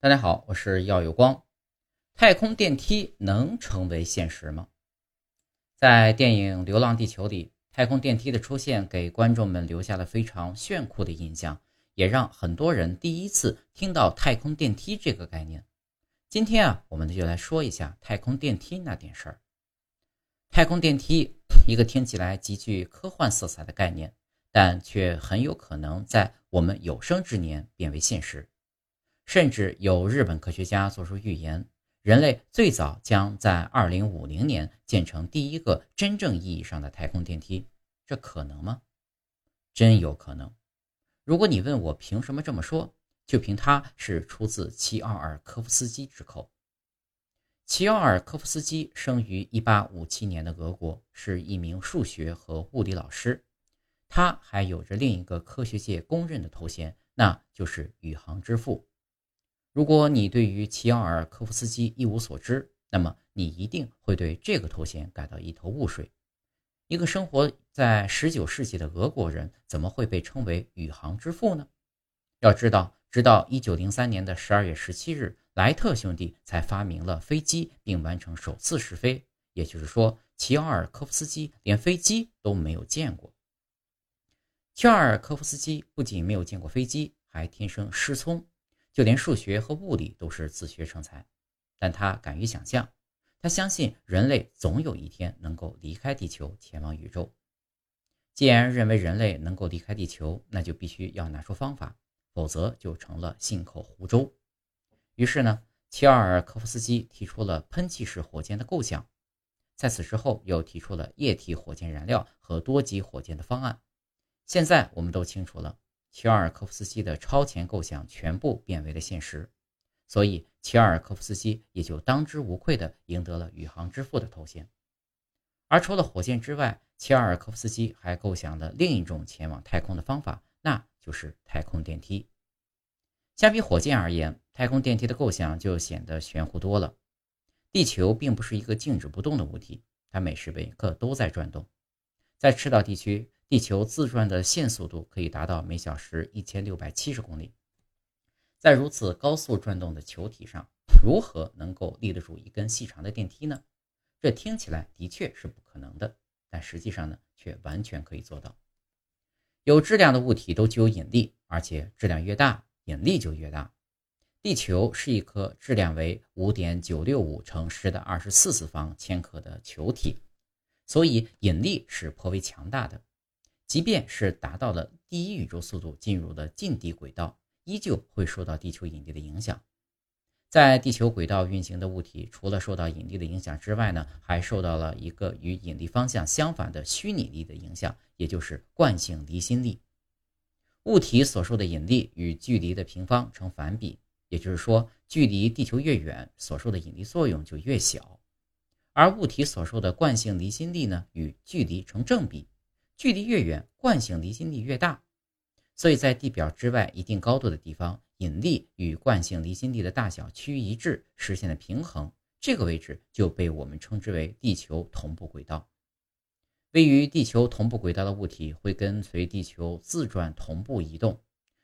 大家好，我是耀有光。太空电梯能成为现实吗？在电影《流浪地球》里，太空电梯的出现给观众们留下了非常炫酷的印象，也让很多人第一次听到太空电梯这个概念。今天啊，我们就来说一下太空电梯那点事儿。太空电梯，一个听起来极具科幻色彩的概念，但却很有可能在我们有生之年变为现实。甚至有日本科学家做出预言，人类最早将在二零五零年建成第一个真正意义上的太空电梯。这可能吗？真有可能。如果你问我凭什么这么说，就凭它是出自齐奥尔科夫斯基之口。齐奥尔科夫斯基生于一八五七年的俄国，是一名数学和物理老师。他还有着另一个科学界公认的头衔，那就是宇航之父。如果你对于齐奥尔科夫斯基一无所知，那么你一定会对这个头衔感到一头雾水。一个生活在19世纪的俄国人，怎么会被称为宇航之父呢？要知道，直到1903年的12月17日，莱特兄弟才发明了飞机，并完成首次试飞。也就是说，齐奥尔科夫斯基连飞机都没有见过。齐奥尔科夫斯基不仅没有见过飞机，还天生失聪。就连数学和物理都是自学成才，但他敢于想象，他相信人类总有一天能够离开地球前往宇宙。既然认为人类能够离开地球，那就必须要拿出方法，否则就成了信口胡诌。于是呢，齐奥尔科夫斯基提出了喷气式火箭的构想，在此之后又提出了液体火箭燃料和多级火箭的方案。现在我们都清楚了。齐奥尔科夫斯基的超前构想全部变为了现实，所以齐奥尔科夫斯基也就当之无愧地赢得了宇航之父的头衔。而除了火箭之外，齐奥尔科夫斯基还构想了另一种前往太空的方法，那就是太空电梯。相比火箭而言，太空电梯的构想就显得玄乎多了。地球并不是一个静止不动的物体，它每时每刻都在转动，在赤道地区。地球自转的线速度可以达到每小时一千六百七十公里，在如此高速转动的球体上，如何能够立得住一根细长的电梯呢？这听起来的确是不可能的，但实际上呢，却完全可以做到。有质量的物体都具有引力，而且质量越大，引力就越大。地球是一颗质量为五点九六五乘十的二十四次方千克的球体，所以引力是颇为强大的。即便是达到了第一宇宙速度进入了近地轨道，依旧会受到地球引力的影响。在地球轨道运行的物体，除了受到引力的影响之外呢，还受到了一个与引力方向相反的虚拟力的影响，也就是惯性离心力。物体所受的引力与距离的平方成反比，也就是说，距离地球越远，所受的引力作用就越小；而物体所受的惯性离心力呢，与距离成正比。距离越远，惯性离心力越大，所以在地表之外一定高度的地方，引力与惯性离心力的大小趋于一致，实现了平衡。这个位置就被我们称之为地球同步轨道。位于地球同步轨道的物体会跟随地球自转同步移动，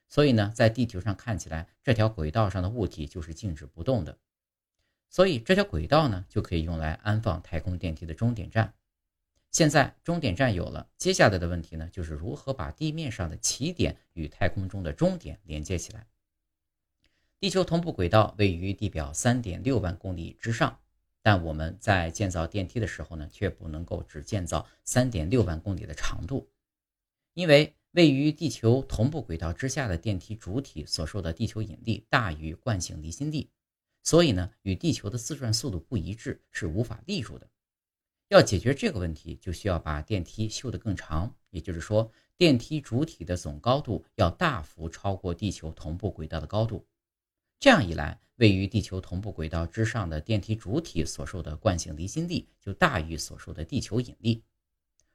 所以呢，在地球上看起来，这条轨道上的物体就是静止不动的。所以这条轨道呢，就可以用来安放太空电梯的终点站。现在终点站有了，接下来的问题呢，就是如何把地面上的起点与太空中的终点连接起来。地球同步轨道位于地表三点六万公里之上，但我们在建造电梯的时候呢，却不能够只建造三点六万公里的长度，因为位于地球同步轨道之下的电梯主体所受的地球引力大于惯性离心力，所以呢，与地球的自转速度不一致，是无法立住的。要解决这个问题，就需要把电梯修得更长，也就是说，电梯主体的总高度要大幅超过地球同步轨道的高度。这样一来，位于地球同步轨道之上的电梯主体所受的惯性离心力就大于所受的地球引力，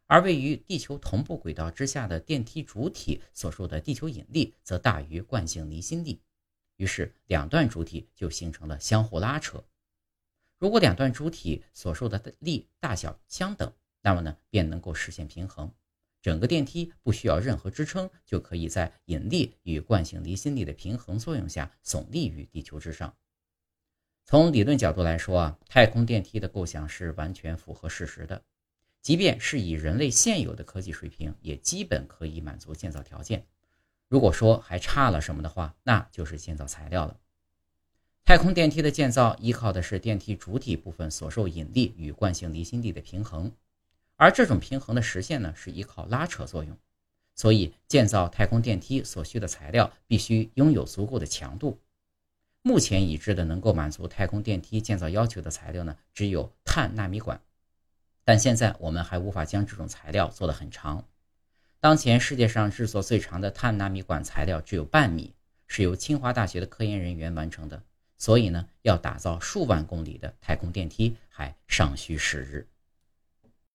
而位于地球同步轨道之下的电梯主体所受的地球引力则大于惯性离心力。于是，两段主体就形成了相互拉扯。如果两段主体所受的力大小相等，那么呢便能够实现平衡。整个电梯不需要任何支撑，就可以在引力与惯性离心力的平衡作用下耸立于地球之上。从理论角度来说啊，太空电梯的构想是完全符合事实的。即便是以人类现有的科技水平，也基本可以满足建造条件。如果说还差了什么的话，那就是建造材料了。太空电梯的建造依靠的是电梯主体部分所受引力与惯性离心力的平衡。而这种平衡的实现呢，是依靠拉扯作用，所以建造太空电梯所需的材料必须拥有足够的强度。目前已知的能够满足太空电梯建造要求的材料呢，只有碳纳米管，但现在我们还无法将这种材料做得很长。当前世界上制作最长的碳纳米管材料只有半米，是由清华大学的科研人员完成的，所以呢，要打造数万公里的太空电梯还尚需时日。